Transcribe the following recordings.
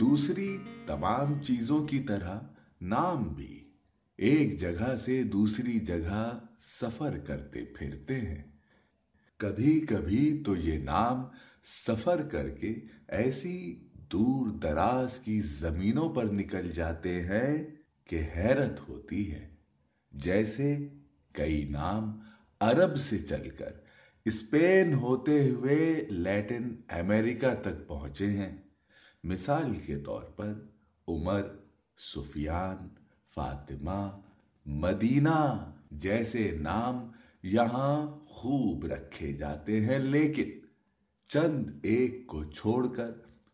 دوسری تمام چیزوں کی طرح نام بھی۔ ایک جگہ سے دوسری جگہ سفر کرتے پھرتے ہیں۔ کبھی کبھی تو یہ نام سفر کر کے ایسی دور دراز کی زمینوں پر نکل جاتے ہیں کہ حیرت ہوتی ہے۔ جیسے کئی نام عرب سے چل کر اسپین ہوتے ہوئے لیٹن امریکہ تک پہنچے ہیں۔ مثال کے طور پر عمر، سفیان، فاطمہ، مدینہ جیسے نام یہاں خوب رکھے جاتے ہیں، لیکن چند ایک کو چھوڑ کر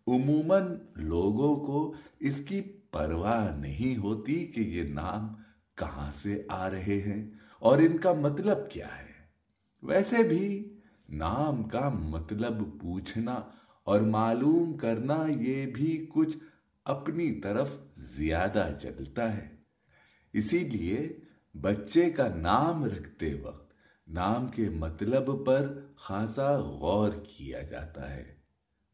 عموماً لوگوں کو اس کی پرواہ نہیں ہوتی کہ یہ نام کہاں سے آ رہے ہیں اور ان کا مطلب کیا ہے۔ ویسے بھی نام کا مطلب پوچھنا اور معلوم کرنا یہ بھی کچھ اپنی طرف زیادہ چلتا ہے۔ اسی لیے بچے کا نام رکھتے وقت نام کے مطلب پر خاصا غور کیا جاتا ہے۔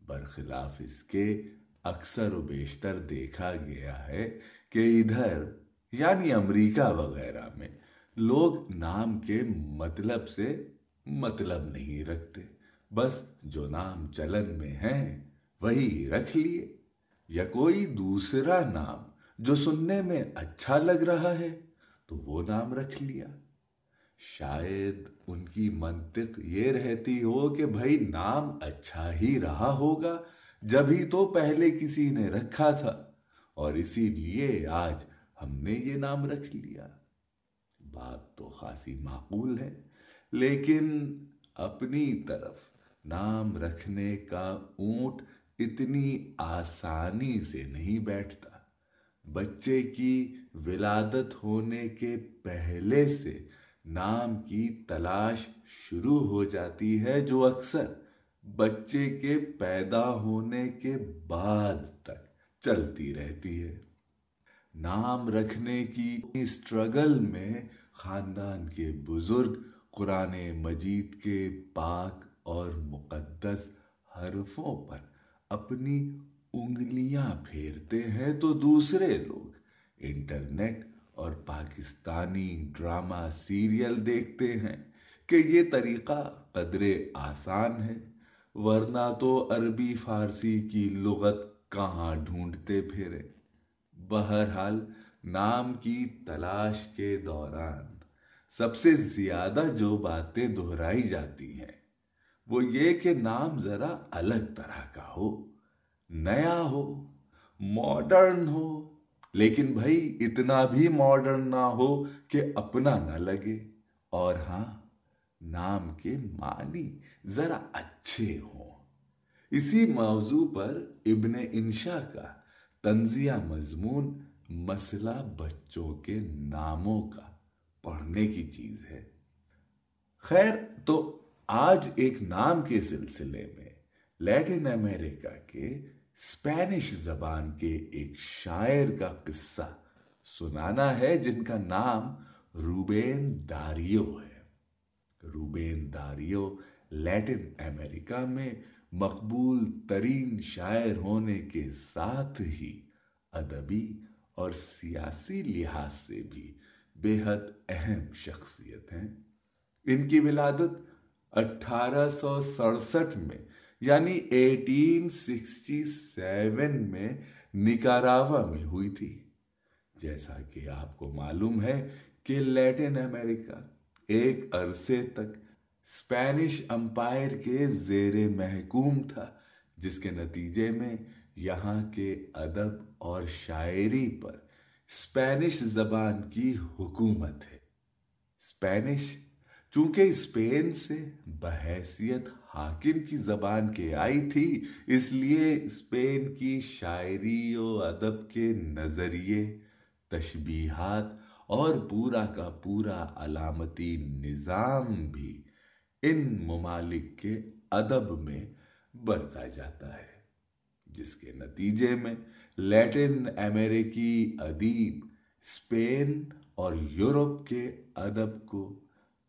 برخلاف اس کے اکثر و بیشتر دیکھا گیا ہے کہ ادھر یعنی امریکہ وغیرہ میں لوگ نام کے مطلب سے مطلب نہیں رکھتے۔ بس جو نام چلن میں ہیں، وہی رکھ لیے۔ یا کوئی دوسرا نام جو سننے میں اچھا لگ رہا ہے، تو وہ نام رکھ لیا۔ شاید ان کی منطق یہ رہتی ہو کہ بھائی نام اچھا ہی رہا ہوگا جب ہی تو پہلے کسی نے رکھا تھا۔ اور اسی لیے آج ہم نے یہ نام رکھ لیا۔ بات تو خاصی معقول ہے، لیکن اپنی طرف۔ نام رکھنے کا اونٹ اتنی آسانی سے نہیں بیٹھتا۔ بچے کی ولادت ہونے کے پہلے سے نام کی تلاش شروع ہو جاتی ہے، جو اکثر بچے کے پیدا ہونے کے بعد تک چلتی رہتی ہے۔ نام رکھنے کی اسٹرگل میں خاندان کے بزرگ قرآن مجید کے پاک اور مقدس حرفوں پر اپنی انگلیاں پھیرتے ہیں تو دوسرے لوگ۔ انٹرنیٹ اور پاکستانی ڈرامہ سیریل دیکھتے ہیں کہ یہ طریقہ قدر آسان ہے، ورنہ تو عربی فارسی کی لغت کہاں ڈھونڈتے پھرے۔ بہرحال، نام کی تلاش کے دوران سب سے زیادہ جو باتیں دہرائی جاتی ہیں وہ یہ کہ نام ذرا الگ طرح کا ہو، نیا ہو ماڈرن ہو، لیکن بھائی اتنا بھی ماڈرن نہ ہو کہ اپنا نہ لگے۔ اور ہاں نام کے معنی ذرا اچھے ہوں۔ اسی موضوع پر ابن انشا کا تنزیہ مضمون مسئلہ بچوں کے ناموں کا پڑھنے کی چیز ہے۔ خیر، تو آج ایک نام کے سلسلے میں لیٹن امریکہ کے اسپینش زبان کے ایک شاعر کا قصہ سنانا ہے، جن کا نام روبین داریو ہے۔ روبین داریو لیٹن امریکہ میں مقبول ترین شاعر ہونے کے ساتھ ہی ادبی اور سیاسی لحاظ سے بھی بے حد اہم شخصیت ہیں۔ ان کی ولادت اٹھارہ سو سڑسٹھ میں یعنی ایٹین سکسٹی سیون میں نکاراوا میں ہوئی تھی۔ جیسا کہ آپ کو معلوم ہے کہ لیٹن امریکہ ایک عرصے تک اسپینش امپائر کے زیر محکوم تھا، جس کے نتیجے میں یہاں کے ادب اور شاعری پر اسپینش زبان کی حکومت ہے۔ اسپینش چونکہ اسپین سے بحیثیت حاکم کی زبان کے آئی تھی، اس لیے اسپین کی شاعری و ادب کے نظریے، تشبیہات اور پورا کا پورا علامتی نظام بھی ان ممالک کے ادب میں برتا جاتا ہے، جس کے نتیجے میں لیٹن امریکی ادیب اسپین اور یورپ کے ادب کو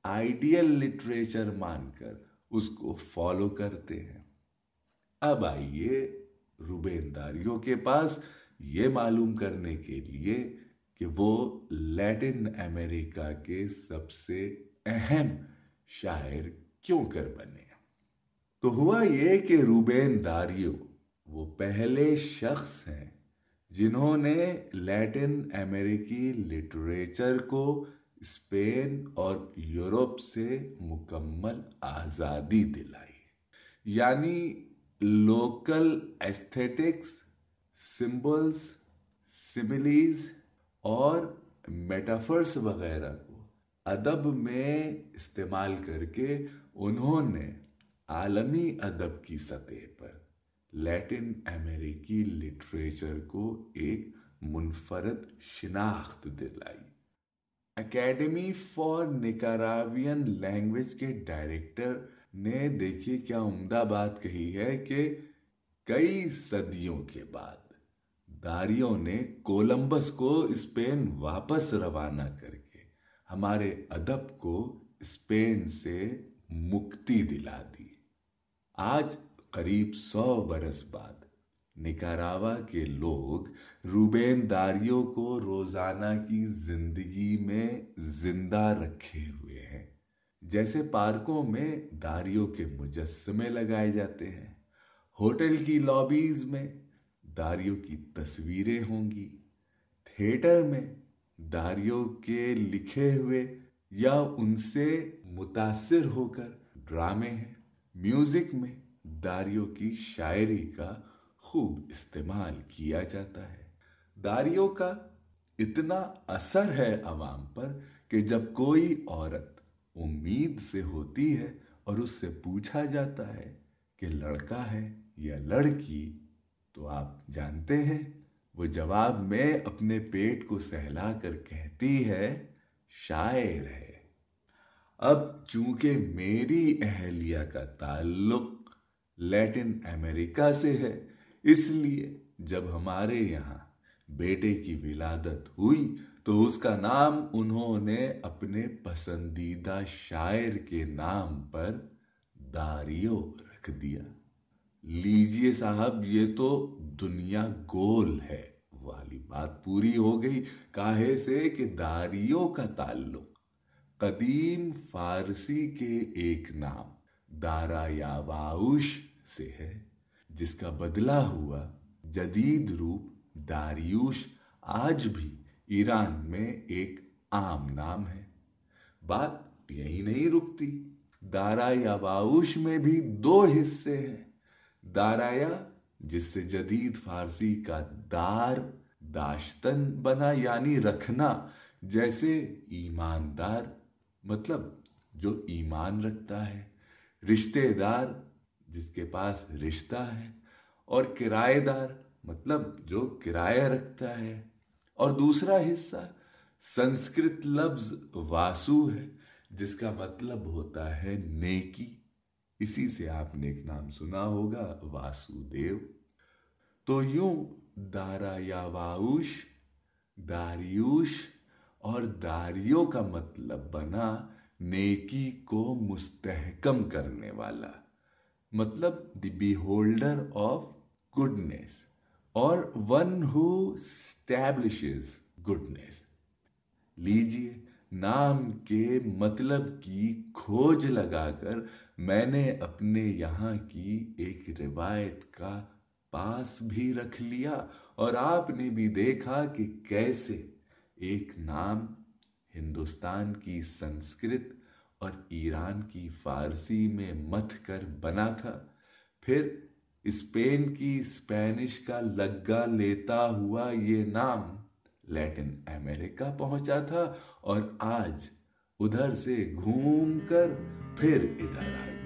آئیڈیل لٹریچر مان کر اس کو فالو کرتے ہیں۔ اب آئیے روبینداریوں کے پاس یہ معلوم کرنے کے لیے کہ وہ لیٹن امریکہ کے سب سے اہم شاعر کیوں کر بنے۔ تو ہوا یہ کہ روبین داریو وہ پہلے شخص ہیں جنہوں نے لیٹن امریکی لٹریچر کو اسپین اور یورپ سے مکمل آزادی دلائی۔ یعنی لوکل ایستھیٹکس سمبلس سملیز اور میٹافرس وغیرہ کو ادب میں استعمال کر کے انہوں نے عالمی ادب کی سطح پر لیٹن امریکی لٹریچر کو ایک منفرد شناخت دلائی۔ اکیڈمی فار نکاراوین لینگویج کے ڈائریکٹر نے دیکھیے کیا عمدہ بات کہی ہے کہ کئی صدیوں کے بعد داریوں نے کولمبس کو اسپین واپس روانہ کر کے ہمارے ادب کو اسپین سے مکتی دلا دی۔ آج قریب سو برس بعد نکاراوا کے لوگ روبین داریوں کو روزانہ کی زندگی میں زندہ رکھے ہوئے ہیں۔ جیسے پارکوں میں داریوں کے مجسمے لگائے جاتے ہیں۔ ہوٹل کی لابیز میں داریوں کی تصویریں ہوں گی۔ تھیٹر میں داریوں کے لکھے ہوئے یا ان سے متاثر ہو کر ڈرامے ہیں۔ میوزک میں داریوں کی شاعری کا خوب استعمال کیا جاتا ہے۔ داریوں کا اتنا اثر ہے عوام پر کہ جب کوئی عورت امید سے ہوتی ہے اور اس سے پوچھا جاتا ہے کہ لڑکا ہے یا لڑکی، تو آپ جانتے ہیں، وہ جواب میں اپنے پیٹ کو سہلا کر کہتی ہے، شاعر ہے۔ اب چونکہ میری اہلیہ کا تعلق لیٹن امریکہ سے ہے اس لیے جب ہمارے یہاں بیٹے کی ولادت ہوئی تو اس کا نام انہوں نے اپنے پسندیدہ شاعر کے نام پر داریو رکھ دیا۔ لیجیے صاحب، یہ تو دنیا گول ہے۔ والی بات پوری ہو گئی، کاہے سے کہ داریوں کا تعلق۔ قدیم فارسی کے ایک نام دارا یا واؤش سے ہے۔ جس کا بدلہ ہوا جدید روپ داریوش آج بھی ایران میں ایک عام نام ہے۔ بات یہی نہیں رکتی دارا یا واؤش میں بھی دو حصے ہیں۔ دارایا جس سے جدید فارسی کا دار، داشتن بنا یعنی رکھنا، جیسے ایماندار مطلب جو ایمان رکھتا ہے۔ رشتے دار جس کے پاس رشتہ ہے اور کرایہ دار مطلب جو کرایہ رکھتا ہے۔ اور دوسرا حصہ سنسکرت لفظ واسو ہے، جس کا مطلب ہوتا ہے نیکی۔ اسی سے آپ نے ایک نام سنا ہوگا، واسو دیو۔ تو یوں دارا یا واؤش، داریوش اور داریوں کا مطلب بنا نیکی کو مستحکم کرنے والا۔ مطلب the beholder of goodness اور ون ہو اسٹیبلشز گڈنیس۔ لیجیے، نام کے مطلب کی کھوج لگا کر میں نے اپنے یہاں کی ایک روایت کا پاس بھی رکھ لیا اور آپ نے بھی دیکھا کہ کیسے ایک نام ہندوستان کی سنسکرت اور ایران کی فارسی میں مت کر بنا تھا۔ پھر اسپین کی اسپینش کا لگا لیتا ہوا یہ نام لیٹن امریکہ پہنچا تھا اور آج ادھر سے گھوم کر پھر ادھر آ گیا